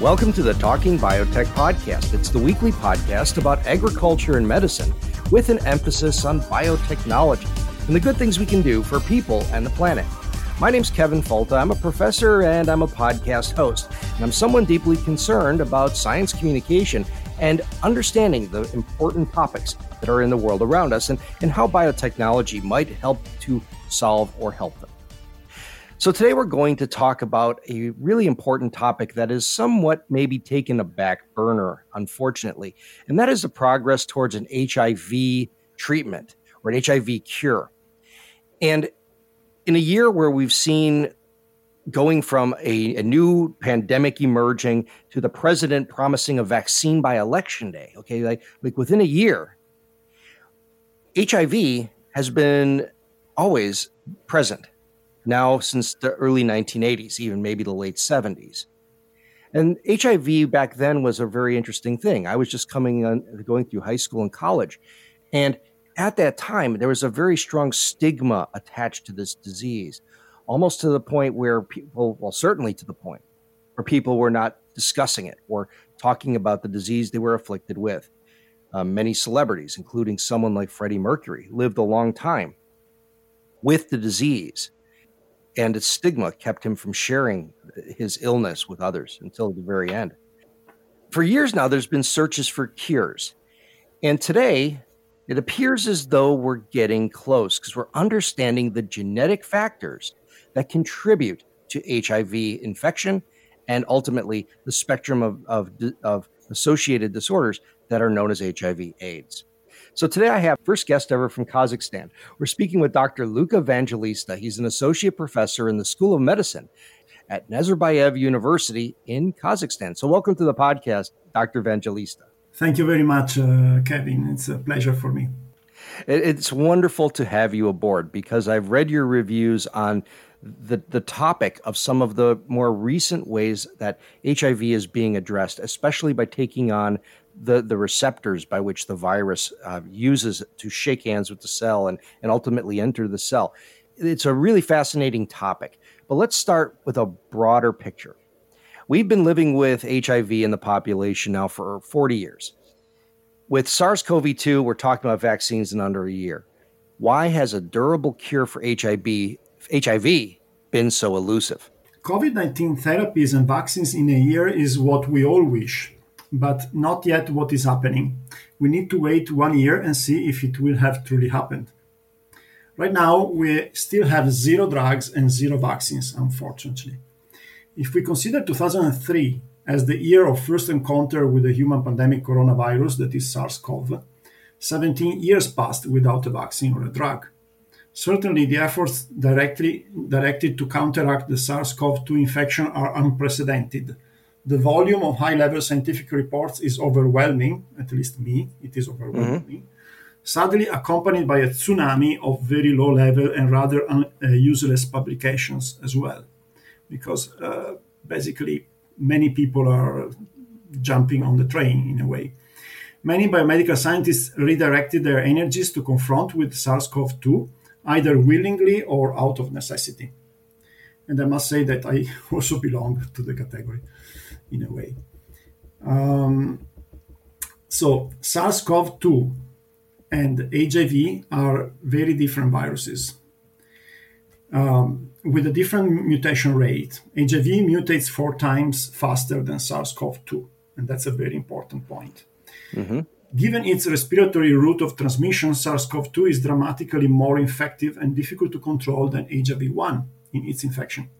Welcome to the Talking Biotech Podcast. It's the weekly podcast about agriculture and medicine with an emphasis on biotechnology and the good things we can do for people and the planet. My name's Kevin Folta. I'm a professor and I'm a podcast host. And I'm someone deeply concerned about science communication and understanding the important topics that are in the world around us and, and how biotechnology might help to solve or help them. So, today we're going to talk about a really important topic that is somewhat maybe taken a back burner, unfortunately, and that is the progress towards an HIV treatment or an HIV cure. And in a year where we've seen going from a, a, new pandemic emerging to the president promising a vaccine by election day, okay, like, like within a year, HIV has been always present now since the early 1980s, even maybe the late 70s. And HIV back then was a very interesting thing. I was just coming on, going through high school and college. And at that time, there was a very strong stigma attached to this disease, almost to the point where people, well, certainly to the point where people were not discussing it or talking about the disease they were afflicted with. Um, many celebrities, including someone like Freddie Mercury, lived a long time with the disease and its stigma kept him from sharing his illness with others until the very end. For years now, there's been searches for cures. And today, it appears as though we're getting close because we're understanding the genetic factors that contribute to HIV infection and ultimately the spectrum of, of, of associated disorders that are known as HIV AIDS. So today I have first guest ever from Kazakhstan. We're speaking with Dr. Luca Vangelista. He's an associate professor in the School of Medicine at Nazarbayev University in Kazakhstan. So welcome to the podcast, Dr. Vangelista. Thank you very much, uh, Kevin. It's a pleasure for me. It's wonderful to have you aboard because I've read your reviews on the, the topic of some of the more recent ways that HIV is being addressed, especially by taking on the, the receptors by which the virus uh, uses to shake hands with the cell and, and ultimately enter the cell. It's a really fascinating topic. But let's start with a broader picture. We've been living with HIV in the population now for 40 years. With SARS CoV 2, we're talking about vaccines in under a year. Why has a durable cure for HIV, HIV been so elusive? COVID 19 therapies and vaccines in a year is what we all wish but not yet what is happening. We need to wait one year and see if it will have truly happened. Right now, we still have zero drugs and zero vaccines, unfortunately. If we consider 2003 as the year of first encounter with the human pandemic coronavirus, that is SARS CoV, 17 years passed without a vaccine or a drug. Certainly, the efforts directly directed to counteract the SARS CoV 2 infection are unprecedented the volume of high level scientific reports is overwhelming, at least me, it is overwhelming. Mm-hmm. Sadly, accompanied by a tsunami of very low level and rather un- uh, useless publications as well, because uh, basically many people are jumping on the train in a way. Many biomedical scientists redirected their energies to confront with SARS CoV 2, either willingly or out of necessity. And I must say that I also belong to the category in a way. Um, so SARS-CoV-2 and HIV are very different viruses um, with a different mutation rate. HIV mutates four times faster than SARS-CoV-2, and that's a very important point. Mm-hmm. Given its respiratory route of transmission, SARS-CoV-2 is dramatically more infective and difficult to control than HIV-1 in its infection.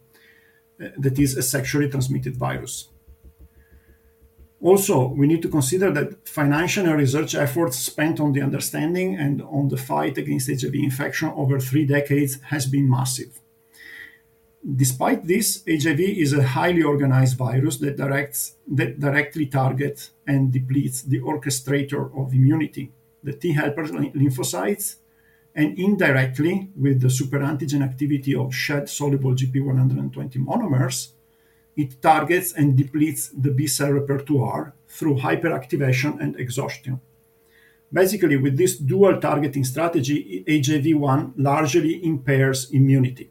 Uh, that is a sexually transmitted virus. Also, we need to consider that financial and research efforts spent on the understanding and on the fight against HIV infection over three decades has been massive. Despite this, HIV is a highly organized virus that, directs, that directly targets and depletes the orchestrator of immunity, the T helper lymphocytes, and indirectly, with the superantigen activity of shed soluble GP120 monomers, it targets and depletes the B cell repertoire through hyperactivation and exhaustion. Basically, with this dual targeting strategy, HIV1 largely impairs immunity.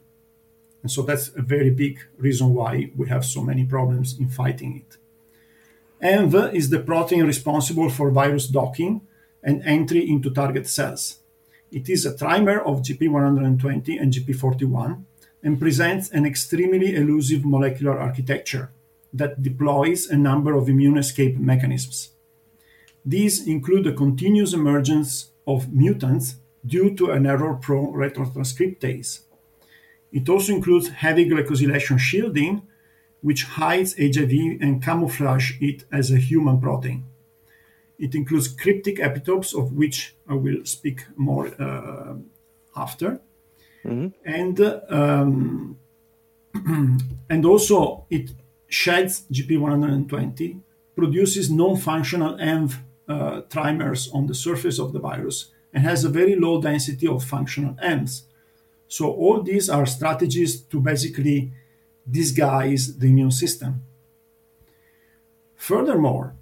And so that's a very big reason why we have so many problems in fighting it. ENV is the protein responsible for virus docking and entry into target cells. It is a trimer of GP120 and GP41 and presents an extremely elusive molecular architecture that deploys a number of immune escape mechanisms. These include the continuous emergence of mutants due to an error prone retrotranscriptase. It also includes heavy glycosylation shielding, which hides HIV and camouflage it as a human protein. It includes cryptic epitopes, of which I will speak more uh, after. Mm-hmm. And um, and also it sheds GP120, produces non-functional ENV uh, trimers on the surface of the virus and has a very low density of functional ENVs. So all these are strategies to basically disguise the immune system. Furthermore,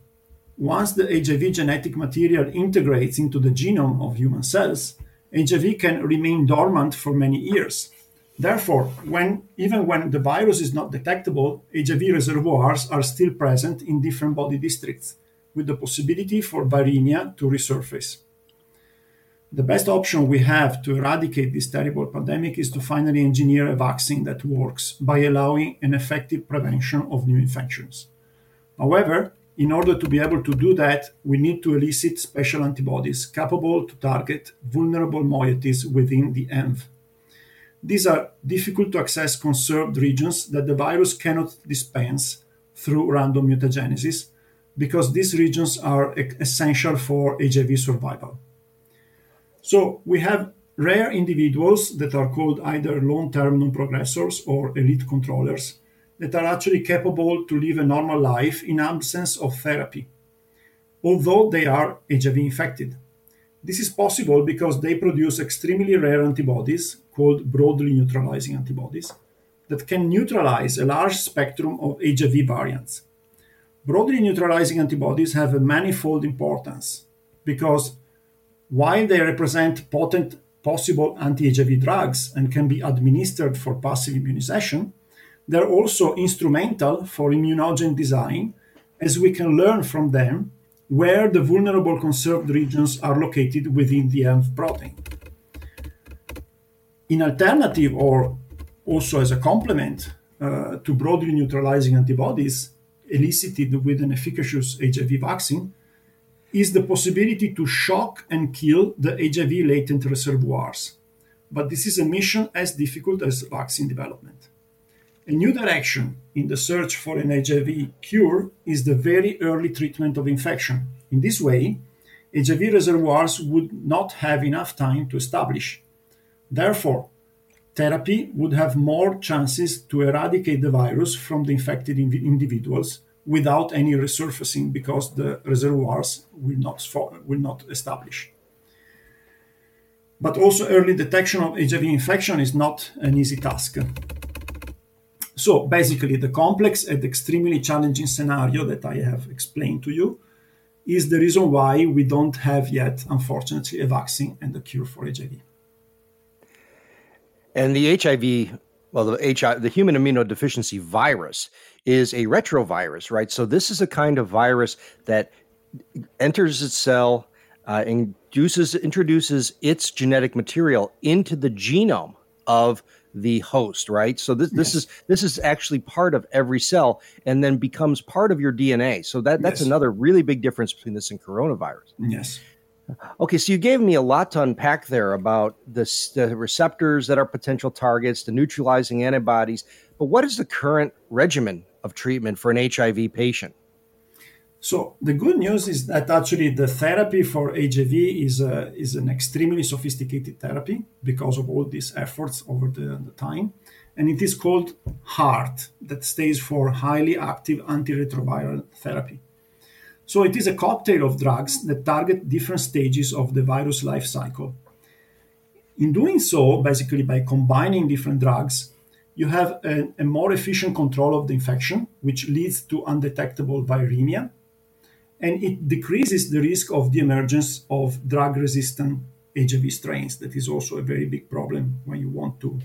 once the HIV genetic material integrates into the genome of human cells, HIV can remain dormant for many years. Therefore, when, even when the virus is not detectable, HIV reservoirs are still present in different body districts, with the possibility for viremia to resurface. The best option we have to eradicate this terrible pandemic is to finally engineer a vaccine that works by allowing an effective prevention of new infections. However, in order to be able to do that, we need to elicit special antibodies capable to target vulnerable moieties within the ENV. These are difficult to access conserved regions that the virus cannot dispense through random mutagenesis because these regions are essential for HIV survival. So we have rare individuals that are called either long-term non-progressors or elite controllers that are actually capable to live a normal life in absence of therapy, although they are HIV infected. This is possible because they produce extremely rare antibodies called broadly neutralizing antibodies that can neutralize a large spectrum of HIV variants. Broadly neutralizing antibodies have a manifold importance because while they represent potent possible anti-HIV drugs and can be administered for passive immunization, they're also instrumental for immunogen design as we can learn from them where the vulnerable conserved regions are located within the ENV protein. In alternative or also as a complement uh, to broadly neutralizing antibodies, elicited with an efficacious HIV vaccine is the possibility to shock and kill the HIV latent reservoirs. But this is a mission as difficult as vaccine development. A new direction in the search for an HIV cure is the very early treatment of infection. In this way, HIV reservoirs would not have enough time to establish. Therefore, therapy would have more chances to eradicate the virus from the infected individuals without any resurfacing because the reservoirs will not, will not establish. But also, early detection of HIV infection is not an easy task. So, basically, the complex and extremely challenging scenario that I have explained to you is the reason why we don't have yet, unfortunately, a vaccine and a cure for HIV. And the HIV, well, the HIV, the human immunodeficiency virus is a retrovirus, right? So this is a kind of virus that enters its cell, uh, induces, introduces its genetic material into the genome of the host, right? So this this is this is actually part of every cell, and then becomes part of your DNA. So that that's yes. another really big difference between this and coronavirus. Yes. Okay, so you gave me a lot to unpack there about this, the receptors that are potential targets, the neutralizing antibodies. But what is the current regimen of treatment for an HIV patient? So the good news is that actually the therapy for HIV is a, is an extremely sophisticated therapy because of all these efforts over the, the time, and it is called HAART, that stands for Highly Active Antiretroviral Therapy. So it is a cocktail of drugs that target different stages of the virus life cycle. In doing so, basically by combining different drugs, you have a, a more efficient control of the infection, which leads to undetectable viremia, and it decreases the risk of the emergence of drug resistant HIV strains. That is also a very big problem when you want to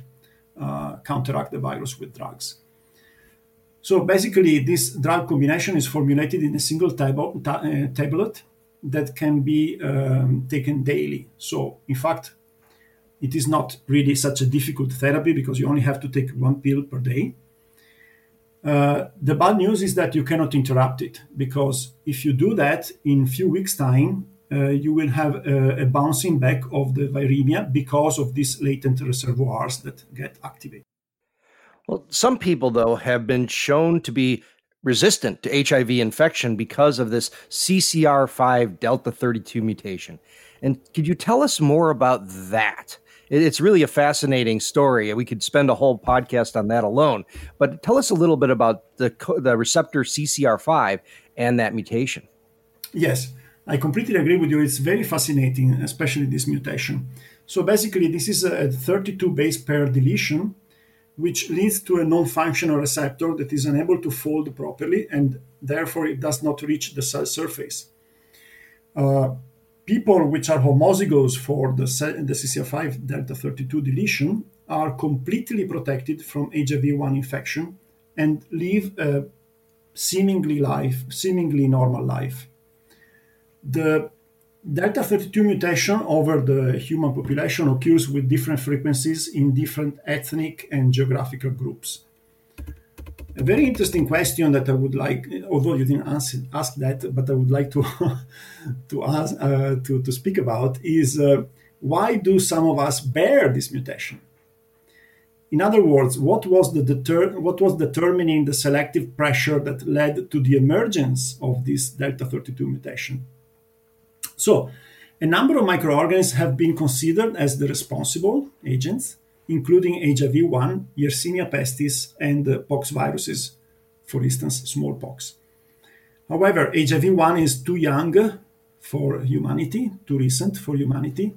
uh, counteract the virus with drugs. So basically, this drug combination is formulated in a single tab- ta- uh, tablet that can be um, taken daily. So, in fact, it is not really such a difficult therapy because you only have to take one pill per day. Uh, the bad news is that you cannot interrupt it because if you do that in few weeks' time, uh, you will have a, a, bouncing back of the viremia because of these latent reservoirs that get activated. Well, some people, though, have been shown to be resistant to HIV infection because of this CCR5 Delta 32 mutation. And could you tell us more about that? It's really a fascinating story. We could spend a whole podcast on that alone. But tell us a little bit about the, the receptor CCR5 and that mutation. Yes. I completely agree with you. It's very fascinating, especially this mutation. So basically, this is a 32 base pair deletion, which leads to a non-functional receptor that is unable to fold properly, and therefore it does not reach the cell surface. Uh, people which are homozygous for the, the CCR5 delta 32 deletion are completely protected from HIV-1 infection and live a seemingly life, seemingly normal life the delta 32 mutation over the human population occurs with different frequencies in different ethnic and geographical groups. A very interesting question that I would like, although you didn't ask, ask that, but I would like to to ask uh, to, to speak about is uh, why do some of us bear this mutation? In other words, what was the deter- what was determining the selective pressure that led to the emergence of this delta 32 mutation? So, a number of microorganisms have been considered as the responsible agents, including HIV-1, Yersinia pestis, and uh, pox viruses, for instance, smallpox. However, HIV-1 is too young for humanity, too recent for humanity,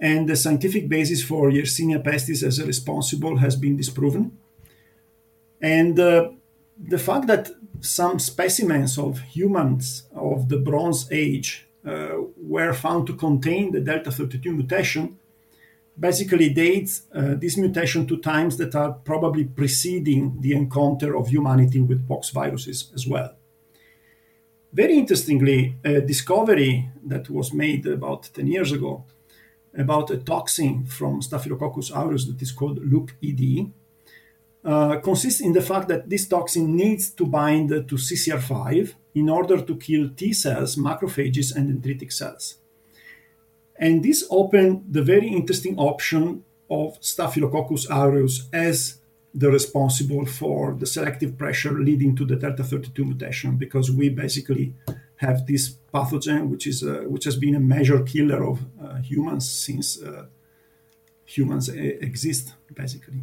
and the scientific basis for Yersinia pestis as a responsible has been disproven. And uh, the fact that some specimens of humans of the Bronze Age uh, were found to contain the delta 32 mutation basically dates uh, this mutation to times that are probably preceding the encounter of humanity with pox viruses as well. Very interestingly, a discovery that was made about 10 years ago about a toxin from Staphylococcus aureus that is called LucED uh, consists in the fact that this toxin needs to bind to CCR5 in order to kill T cells, macrophages, and dendritic cells. And this opened the very interesting option of Staphylococcus aureus as the responsible for the selective pressure leading to the delta 32 mutation because we basically have this pathogen which is uh, which has been a major killer of uh, humans since uh, humans exist basically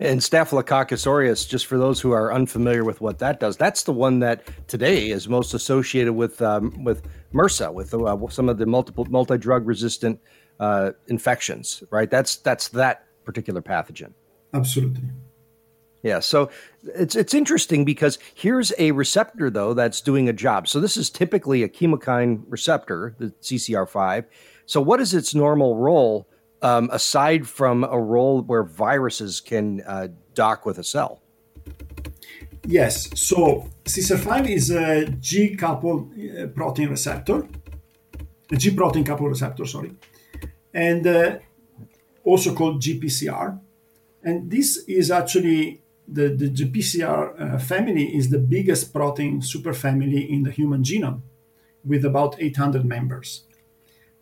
and Staphylococcus aureus, just for those who are unfamiliar with what that does, that's the one that today is most associated with um, with MRSA, with uh, some of the multiple multi drug resistant uh, infections. Right? That's that's that particular pathogen. Absolutely. Yeah, so it's it's interesting because here's a receptor though that's doing a job. So this is typically a chemokine receptor, the CCR5. So what is its normal role? Um, aside from a role where viruses can uh, dock with a cell? Yes. So CCR5 is a G coupled uh, protein receptor, a G protein coupled receptor, sorry, and uh, also called GPCR. And this is actually the, the GPCR uh, family is the biggest protein superfamily in the human genome with about 800 members.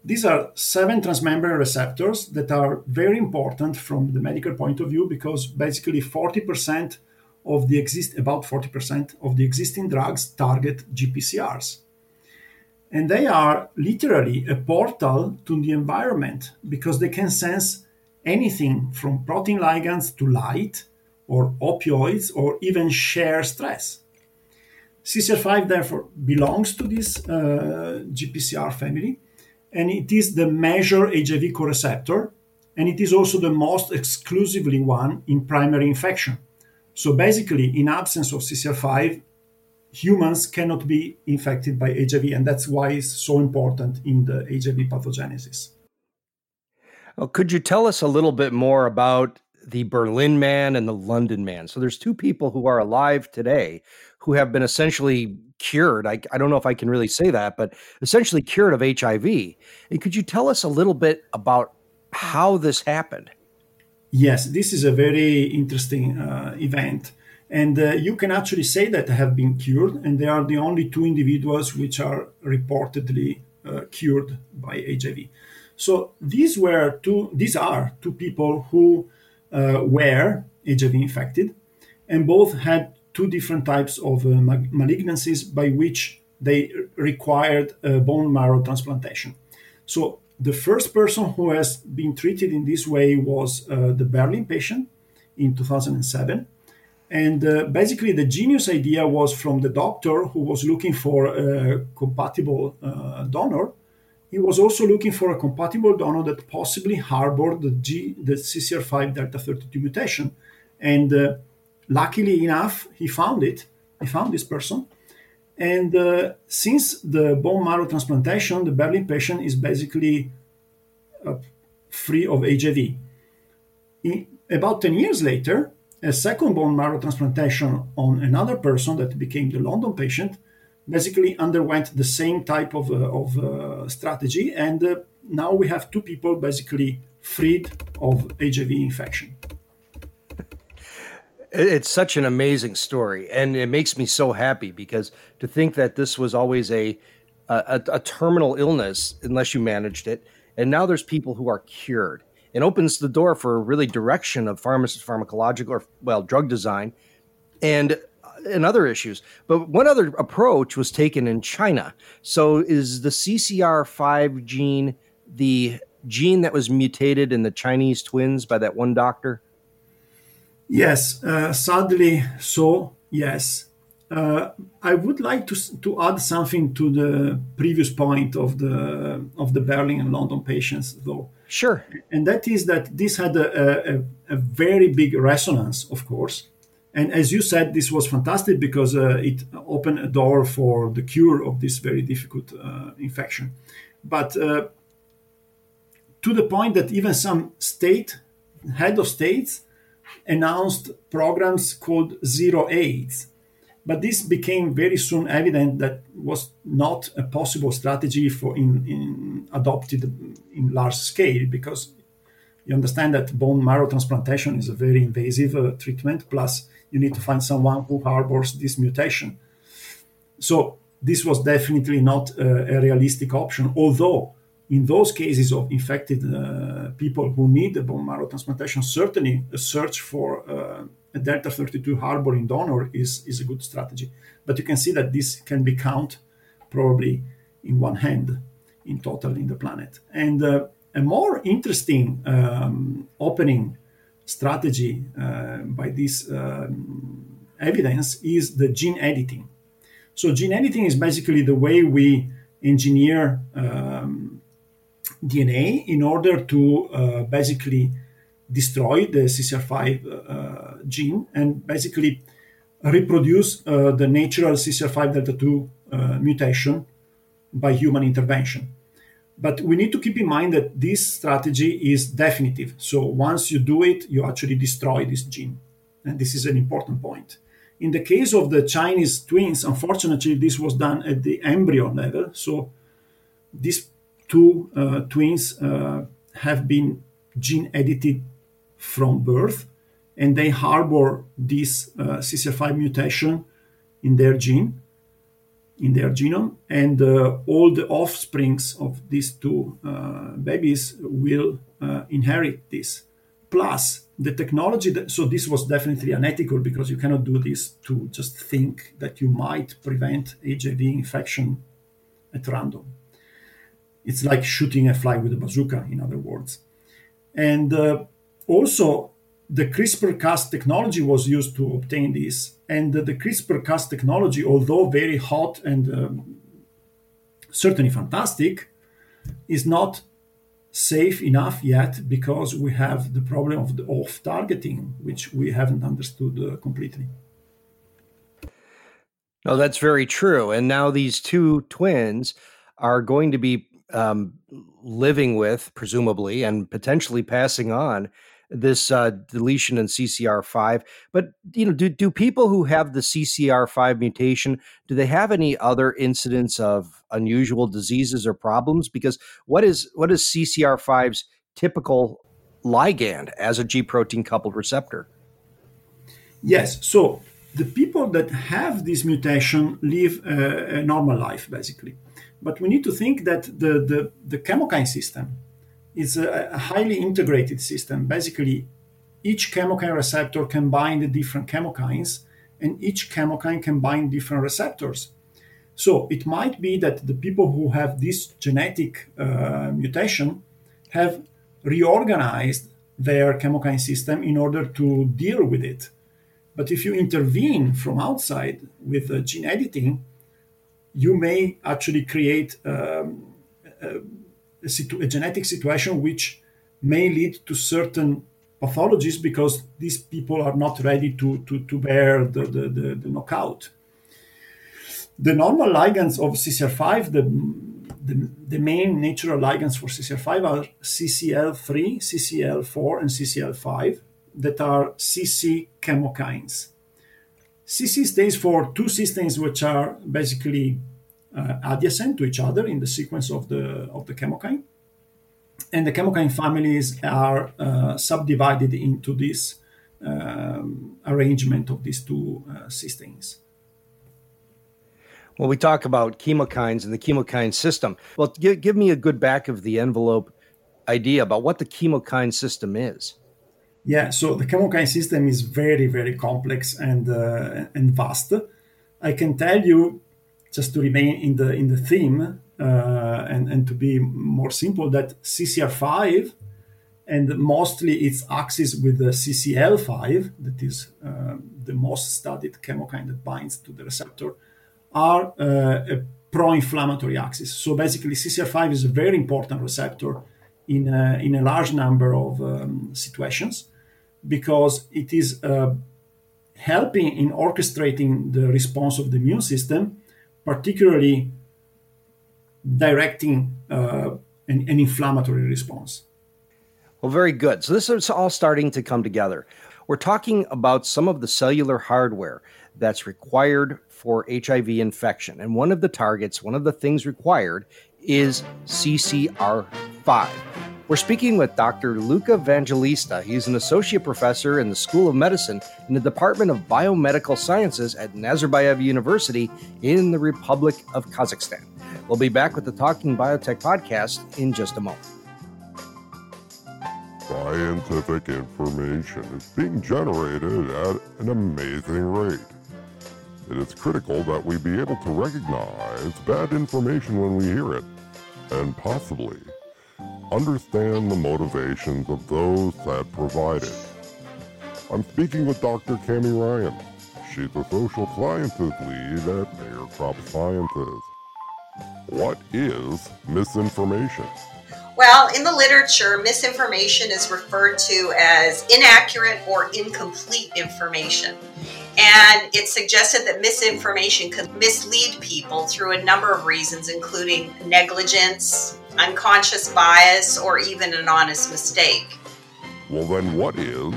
These are seven transmembrane receptors that are very important from the medical point of view because basically 40% of the exist about 40% of the existing drugs target GPCRs. And they are literally a portal to the environment because they can sense anything from protein ligands to light or opioids or even share stress. CCR5 therefore belongs to this uh, GPCR family and it is the major HIV co-receptor and it is also the most exclusively one in primary infection. So basically, in absence of CCR5, humans cannot be infected by HIV, and that's why it's so important in the HIV pathogenesis. Well, could you tell us a little bit more about the Berlin man and the London man? So there's two people who are alive today who have been essentially cured. I, I don't know if I can really say that, but essentially cured of HIV. And could you tell us a little bit about how this happened? Yes, this is a very interesting uh, event. And uh, you can actually say that they have been cured, and they are the only two individuals which are reportedly uh, cured by HIV. So these were two; these are two people who uh, were HIV infected, and both had two different types of uh, malignancies by which they required bone marrow transplantation. So the first person who has been treated in this way was uh, the Berlin patient in 2007. And uh, basically, the genius idea was from the doctor who was looking for a compatible uh, donor. He was also looking for a compatible donor that possibly harbored the, G, the CCR5 delta 32 mutation. And uh, luckily enough, he found it. He found this person. And uh, since the bone marrow transplantation, the Berlin patient is basically uh, free of HIV. In, about 10 years later, a second bone marrow transplantation on another person that became the London patient basically underwent the same type of, uh, of uh, strategy. And uh, now we have two people basically freed of HIV infection. It's such an amazing story, and it makes me so happy because to think that this was always a a, a terminal illness, unless you managed it, and now there's people who are cured. It opens the door for really direction of pharmacist pharmacological or well drug design, and uh, and other issues. But one other approach was taken in China. So is the CCR5 gene the gene that was mutated in the Chinese twins by that one doctor? Yes, uh, sadly, so yes. Uh, I would like to, to add something to the previous point of the of the Berlin and London patients, though. Sure. And that is that this had a, a, a very big resonance, of course. And as you said, this was fantastic because uh, it opened a door for the cure of this very difficult uh, infection. But uh, to the point that even some state head of states announced programs called Zero AIDS. But this became very soon evident that was not a possible strategy for in, in adopted in large scale because you understand that bone marrow transplantation is a very invasive uh, treatment. Plus, you need to find someone who harbors this mutation. So this was definitely not a, a realistic option. Although in those cases of infected uh, people who need a bone marrow transplantation, certainly a search for uh, a delta 32 harboring donor is, is a good strategy. But you can see that this can be count probably in one hand in total in the planet. And uh, a more interesting um, opening strategy uh, by this um, evidence is the gene editing. So, gene editing is basically the way we engineer um, DNA in order to uh, basically destroy the CCR5 uh, gene and basically reproduce uh, the natural CCR5 delta 2 mutation by human intervention. But we need to keep in mind that this strategy is definitive. So once you do it, you actually destroy this gene. And this is an important point. In the case of the Chinese twins, unfortunately, this was done at the embryo level. So this two uh, twins uh, have been gene edited from birth and they harbor this uh, CCR5 mutation in their gene, in their genome, and all the offsprings of these two babies will inherit this. Plus, the technology that, so this was definitely unethical because you cannot do this to just think that you might prevent HIV infection at random. It's like shooting a fly with a bazooka, in other words. And uh, also, the CRISPR-Cas technology was used to obtain this, and the CRISPR-Cas technology, although very hot and um, certainly fantastic, is not safe enough yet because we have the problem of the off targeting, which we haven't understood uh, completely. No, that's very true. And now these two twins are going to be um, living with, presumably, and potentially passing on this uh, deletion in CCR5. But you know, do do people who have the CCR5 mutation do they have any other incidents of unusual diseases or problems? Because what is what is CCR5's typical ligand as a G protein coupled receptor? Yes. So the people that have this mutation live a, a normal life, basically. But we need to think that the, the, the chemokine system is a, a highly integrated system. Basically, each chemokine receptor can bind the different chemokines, and each chemokine can bind different receptors. So it might be that the people who have this genetic uh, mutation have reorganized their chemokine system in order to deal with it. But if you intervene from outside with uh, gene editing, you may actually create um, a, a, situ- a, genetic situation which may lead to certain pathologies because these people are not ready to, to, to bear the, the, the, the knockout. The normal ligands of CCR5, the, the, the main natural ligands for CCR5 are CCL3, CCL4, and CCL5 that are CC chemokines. CC stands for two systems which are basically uh, adjacent to each other in the sequence of the of the chemokine, and the chemokine families are uh, subdivided into this um, arrangement of these two uh, cysteines. When we talk about chemokines and the chemokine system, well, give, give me a good back of the envelope idea about what the chemokine system is. Yeah, so the chemokine system is very, very complex and uh, and vast. I can tell you, just to remain in the in the theme uh, and and to be more simple, that CCR5 and mostly its axis with the CCL5, that is uh, the most studied chemokine that binds to the receptor, are uh, a pro-inflammatory axis. So basically, CCR5 is a very important receptor in a, in a large number of um, situations because it is uh, helping in orchestrating the response of the immune system, particularly directing uh, an, an inflammatory response. Well, very good. So this is all starting to come together. We're talking about some of the cellular hardware that's required for HIV infection. And one of the targets, one of the things required is CCR5. We're speaking with Dr. Luca Evangelista. He's an associate professor in the School of Medicine in the Department of Biomedical Sciences at Nazarbayev University in the Republic of Kazakhstan. We'll be back with the Talking Biotech podcast in just a moment. Scientific information is being generated at an amazing rate. It is critical that we be able to recognize bad information when we hear it, and possibly understand the motivations of those that provide it. I'm speaking with Dr. Cami Ryan. She's a social sciences lead at Bayer Crop Sciences. What is misinformation? Well, in the literature, misinformation is referred to as inaccurate or incomplete information. And it's suggested that misinformation could mislead people through a number of reasons, including negligence, unconscious bias, or even an honest mistake. Well, then, what is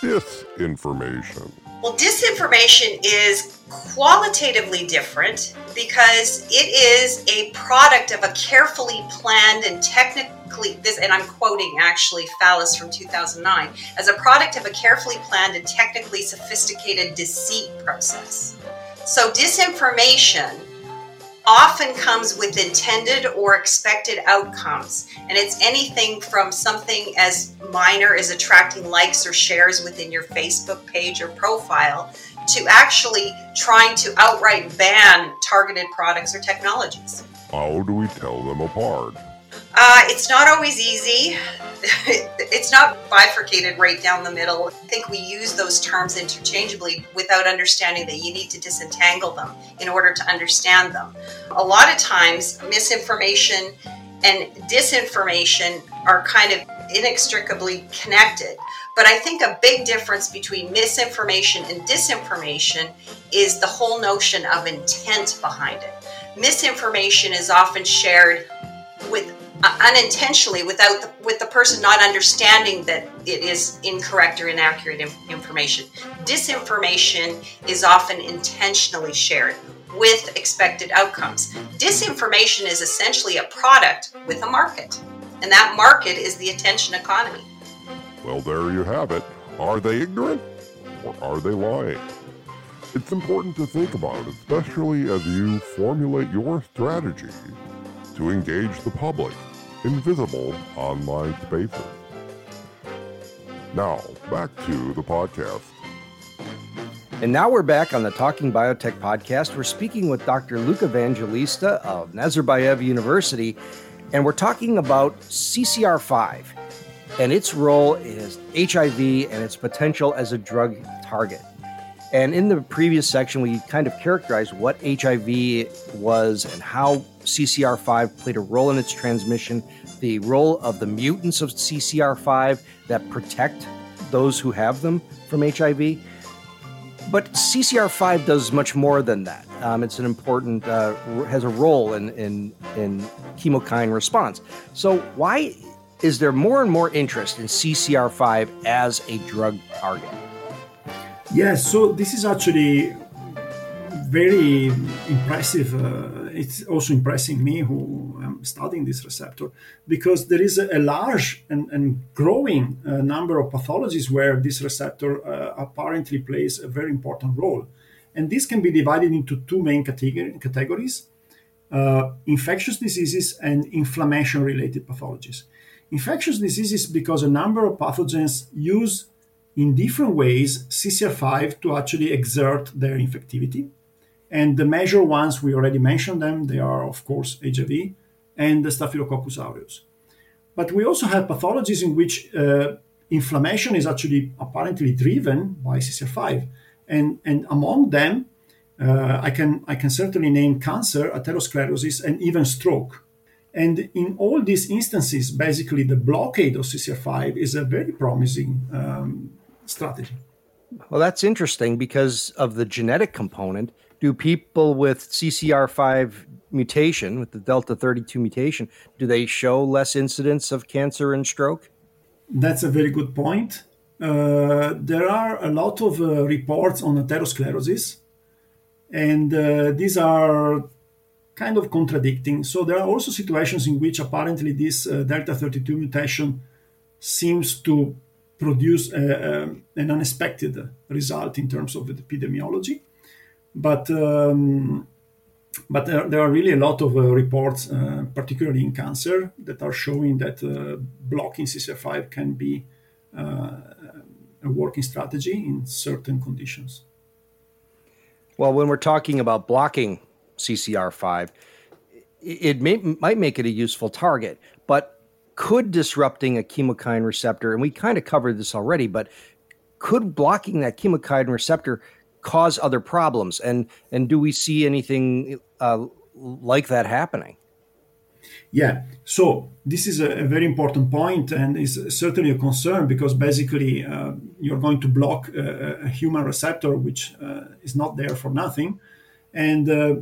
disinformation? Well, disinformation is qualitatively different because it is a product of a carefully planned and technically this and I'm quoting actually Fallis from 2009 as a product of a carefully planned and technically sophisticated deceit process. So disinformation often comes with intended or expected outcomes. And it's anything from something as minor as attracting likes or shares within your Facebook page or profile to actually trying to outright ban targeted products or technologies. How do we tell them apart? Uh, it's not always easy. it's not bifurcated right down the middle. I think we use those terms interchangeably without understanding that you need to disentangle them in order to understand them. A lot of times, misinformation and disinformation are kind of inextricably connected. But I think a big difference between misinformation and disinformation is the whole notion of intent behind it. Misinformation is often shared with Uh, unintentionally without the, with the person not understanding that it is incorrect or inaccurate information. Disinformation is often intentionally shared with expected outcomes. Disinformation is essentially a product with a market, and that market is the attention economy. Well, there you have it. Are they ignorant or are they lying? It's important to think about, especially as you formulate your strategy to engage the public in visible online spaces. Now, back to the podcast. And now we're back on the Talking Biotech podcast. We're speaking with Dr. Luke Evangelista of Nazarbayev University, and we're talking about CCR5 and its role is HIV and its potential as a drug target. And in the previous section, we kind of characterized what HIV was and how CCR5 played a role in its transmission, the role of the mutants of CCR5 that protect those who have them from HIV but CCR5 does much more than that. Um, it's an important, uh, has a role in, in, in chemokine response. So, why is there more and more interest in CCR5 as a drug target? Yes, so this is actually very impressive. Uh, it's also impressing me who am studying this receptor because there is a, large and, and growing uh, number of pathologies where this receptor uh, apparently plays a very important role. And this can be divided into two main categor- categories uh, infectious diseases and inflammation related pathologies. Infectious diseases because a number of pathogens use in different ways CCR5 to actually exert their infectivity. And the major ones, we already mentioned them, they are, of course, HIV and the Staphylococcus aureus. But we also have pathologies in which uh, inflammation is actually apparently driven by CCR5. And, and among them, uh, I, can, I can certainly name cancer, atherosclerosis, and even stroke. And in all these instances, basically, the blockade of CCR5 is a very promising um, strategy. Well, that's interesting because of the genetic component do people with CCR5 mutation, with the Delta 32 mutation, do they show less incidence of cancer and stroke? That's a very good point. Uh, there are a lot of uh, reports on atherosclerosis, and uh, these are kind of contradicting. So there are also situations in which apparently this uh, Delta 32 mutation seems to produce a, uh, a, um, an unexpected result in terms of the epidemiology but um, but there, there, are really a lot of uh, reports, uh, particularly in cancer, that are showing that uh, blocking CCR5 can be a working strategy in certain conditions. Well, when we're talking about blocking CCR5, it may, might make it a useful target, but could disrupting a chemokine receptor, and we kind of covered this already, but could blocking that chemokine receptor cause other problems? And and do we see anything uh, like that happening? Yeah. So this is a, very important point and is certainly a concern because basically uh, you're going to block a, a human receptor which uh, is not there for nothing. And uh,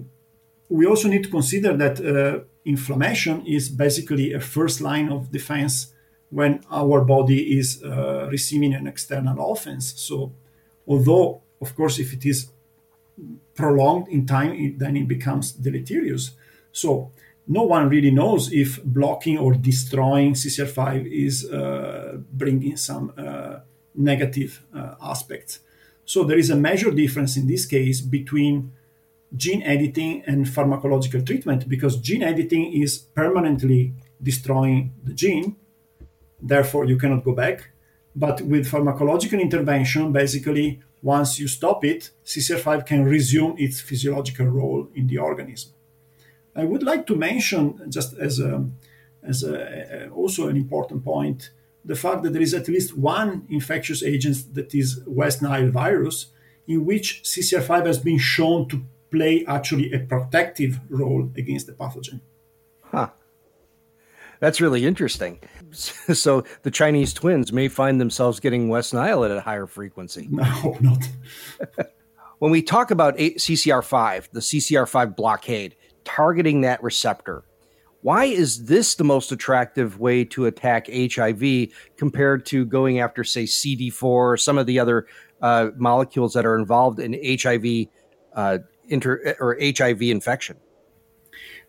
we also need to consider that uh, inflammation is basically a first line of defense when our body is uh, receiving an external offense. So although of course, if it is prolonged in time, it, then it becomes deleterious. So no one really knows if blocking or destroying CCR5 is uh, bringing some uh, negative uh, aspects. So there is a major difference in this case between gene editing and pharmacological treatment because gene editing is permanently destroying the gene, therefore you cannot go back. But with pharmacological intervention, basically once you stop it, CCR5 can resume its physiological role in the organism. I would like to mention, just as a, as a, also an important point the fact that there is at least one infectious agent that is West Nile virus, in which CCR5 has been shown to play actually a protective role against the pathogen. That's really interesting. So the Chinese twins may find themselves getting West Nile at a higher frequency. I hope not. when we talk about CCR5, the CCR5 blockade, targeting that receptor, why is this the most attractive way to attack HIV compared to going after, say, CD4 or some of the other uh, molecules that are involved in HIV uh, inter- or HIV infection?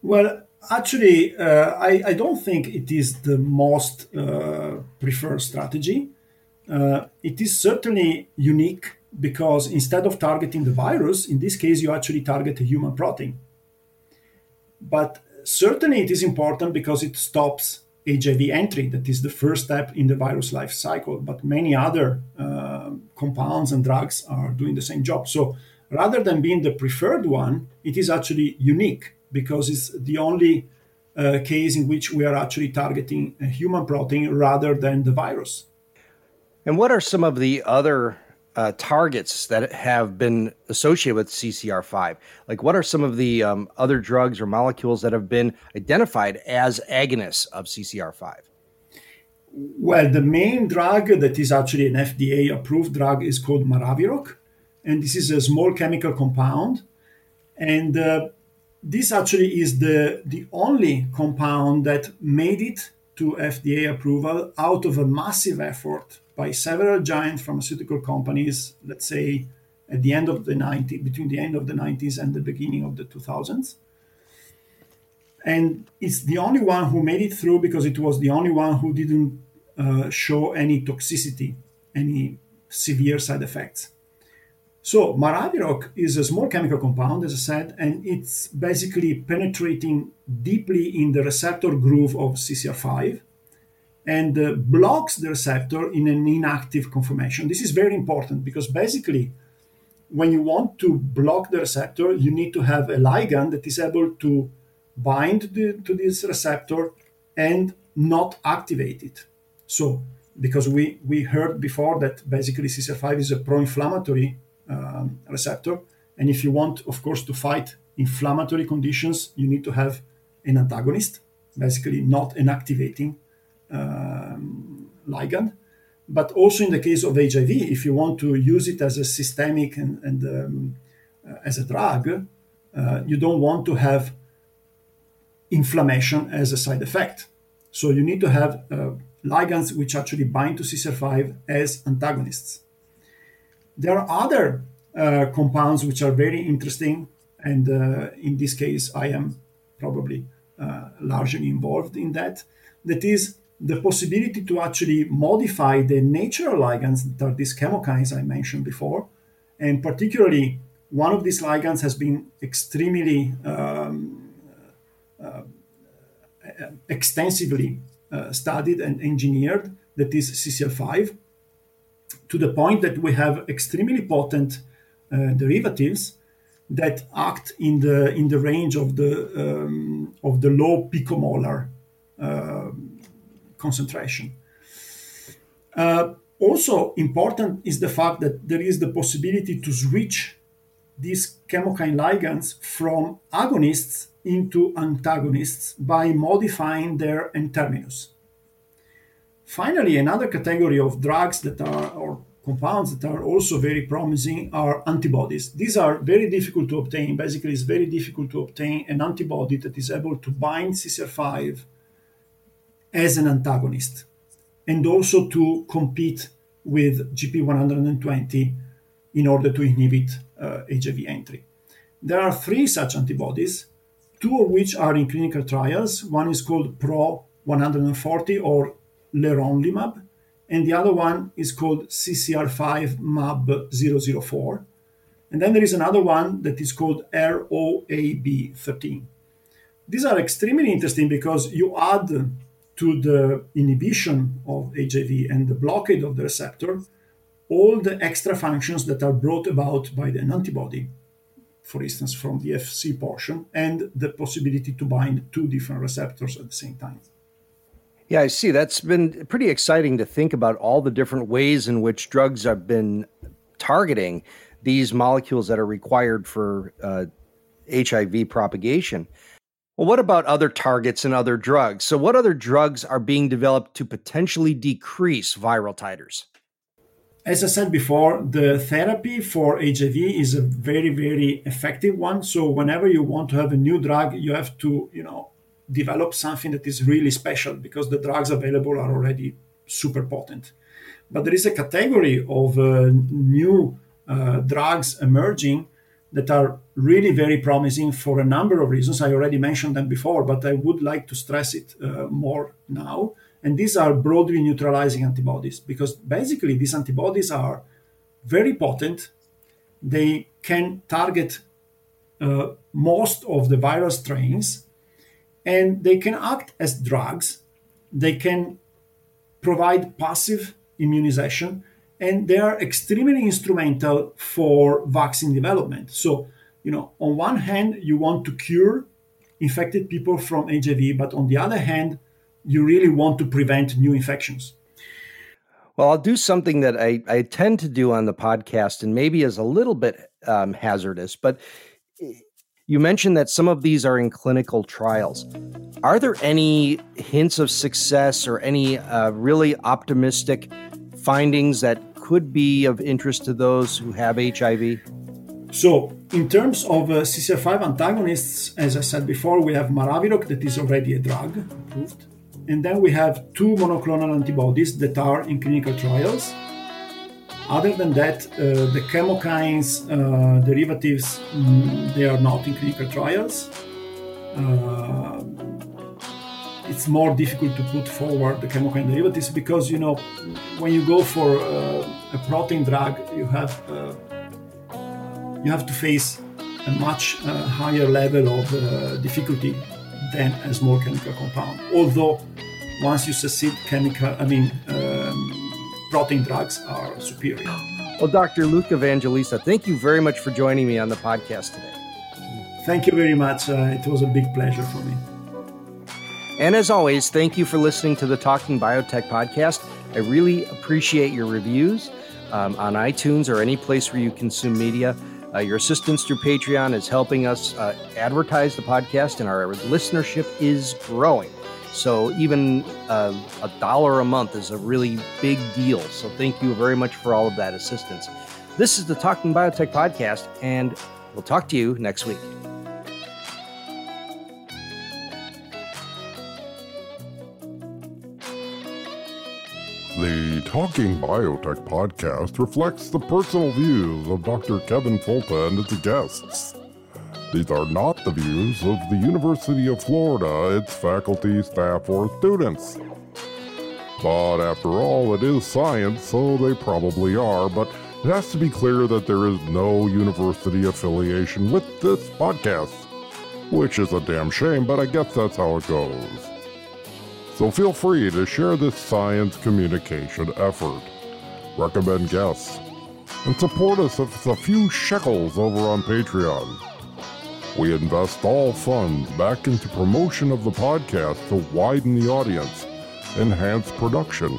Well, actually, uh, I, I, don't think it is the most uh, preferred strategy. Uh, it is certainly unique because instead of targeting the virus, in this case, you actually target a human protein. But certainly, it is important because it stops HIV entry. That is the first step in the virus life cycle. But many other uh, compounds and drugs are doing the same job. So rather than being the preferred one, it is actually unique because it's the only uh, case in which we are actually targeting a human protein rather than the virus. And what are some of the other uh, targets that have been associated with CCR5? Like, what are some of the um, other drugs or molecules that have been identified as agonists of CCR5? Well, the main drug that is actually an FDA approved drug is called Maraviroc. And this is a small chemical compound. And uh, this actually is the, the only compound that made it to FDA approval out of a massive effort by several giant pharmaceutical companies, let's say at the end of the 90s, between the end of the 90s and the beginning of the 2000s. And it's the only one who made it through because it was the only one who didn't uh, show any toxicity, any severe side effects. So Maraviroc is a small chemical compound, as I said, and it's basically penetrating deeply in the receptor groove of CCR5 and uh, blocks the receptor in an inactive conformation. This is very important because basically, when you want to block the receptor, you need to have a ligand that is able to bind the, to this receptor and not activate it. So, because we, we heard before that basically CCR5 is a pro inflammatory um, receptor. And if you want, of course, to fight inflammatory conditions, you need to have an antagonist, basically not an activating um, ligand. But also in the case of HIV, if you want to use it as a systemic and, and um, uh, as a drug, uh, you don't want to have inflammation as a side effect. So you need to have uh, ligands which actually bind to CCR5 as antagonists. There are other uh, compounds which are very interesting, and uh, in this case, I am probably uh, largely involved in that. That is the possibility to actually modify the natural ligands that are these chemokines I mentioned before, and particularly one of these ligands has been extremely um, uh, extensively uh, studied and engineered. That is CCL5 to the point that we have extremely potent uh, derivatives that act in the in the range of the um, of the low picomolar uh, concentration. Uh, also important is the fact that there is the possibility to switch these chemokine ligands from agonists into antagonists by modifying their N terminus. Finally, another category of drugs that are, or compounds that are also very promising are antibodies. These are very difficult to obtain. Basically, it's very difficult to obtain an antibody that is able to bind CCR5 as an antagonist and also to compete with GP120 in order to inhibit uh, HIV entry. There are three such antibodies, two of which are in clinical trials. One is called Pro 140 or leronlimab, and the other one is called CCR5 MAB 004. And then there is another one that is called ROAB13. These are extremely interesting because you add to the inhibition of HIV and the blockade of the receptor all the extra functions that are brought about by an antibody, for instance, from the Fc portion, and the possibility to bind two different receptors at the same time. Yeah, I see. That's been pretty exciting to think about all the different ways in which drugs have been targeting these molecules that are required for uh, HIV propagation. Well, what about other targets and other drugs? So, what other drugs are being developed to potentially decrease viral titers? As I said before, the therapy for HIV is a very, very effective one. So, whenever you want to have a new drug, you have to, you know, develop something that is really special because the drugs available are already super potent. But there is a category of uh, new uh, drugs emerging that are really very promising for a number of reasons. I already mentioned them before, but I would like to stress it uh, more now. And these are broadly neutralizing antibodies because basically these antibodies are very potent. They can target uh, most of the viral strains and they can act as drugs. They can provide passive immunization and they are extremely instrumental for vaccine development. So, you know, on one hand, you want to cure infected people from HIV, but on the other hand, you really want to prevent new infections. Well, I'll do something that I, I tend to do on the podcast and maybe is a little bit um, hazardous, but you mentioned that some of these are in clinical trials. Are there any hints of success or any uh, really optimistic findings that could be of interest to those who have HIV? So, in terms of uh, CCR5 antagonists, as I said before, we have Maraviroc that is already a drug approved. And then we have two monoclonal antibodies that are in clinical trials. Other than that, uh, the chemokines uh, derivatives, mm, they are not in clinical trials. Uh, it's more difficult to put forward the chemokine derivatives because, you know, when you go for uh, a protein drug, you have uh, you have to face a much uh, higher level of difficulty than a small chemical compound. Although once you succeed, chemical, I mean, um, protein drugs are superior. Well, Dr. Luca Evangelista, thank you very much for joining me on the podcast today. Thank you very much. Uh, it was a big pleasure for me. And as always, thank you for listening to the Talking Biotech podcast. I really appreciate your reviews um, on iTunes or any place where you consume media. Uh, your assistance through Patreon is helping us uh, advertise the podcast, and our listenership is growing. So even uh, a dollar a month is a really big deal. So thank you very much for all of that assistance. This is the Talking Biotech podcast, and we'll talk to you next week. The Talking Biotech podcast reflects the personal views of Dr. Kevin Folta and its guests. These are not the views of the University of Florida, its faculty, staff, or students. But after all, it is science, so they probably are, but it has to be clear that there is no university affiliation with this podcast. Which is a damn shame, but I guess that's how it goes. So feel free to share this science communication effort, recommend guests, and support us with a few shekels over on Patreon. We invest all funds back into promotion of the podcast to widen the audience, enhance production,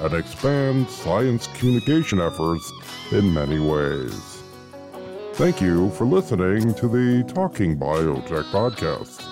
and expand science communication efforts in many ways. Thank you for listening to the Talking Biotech podcast.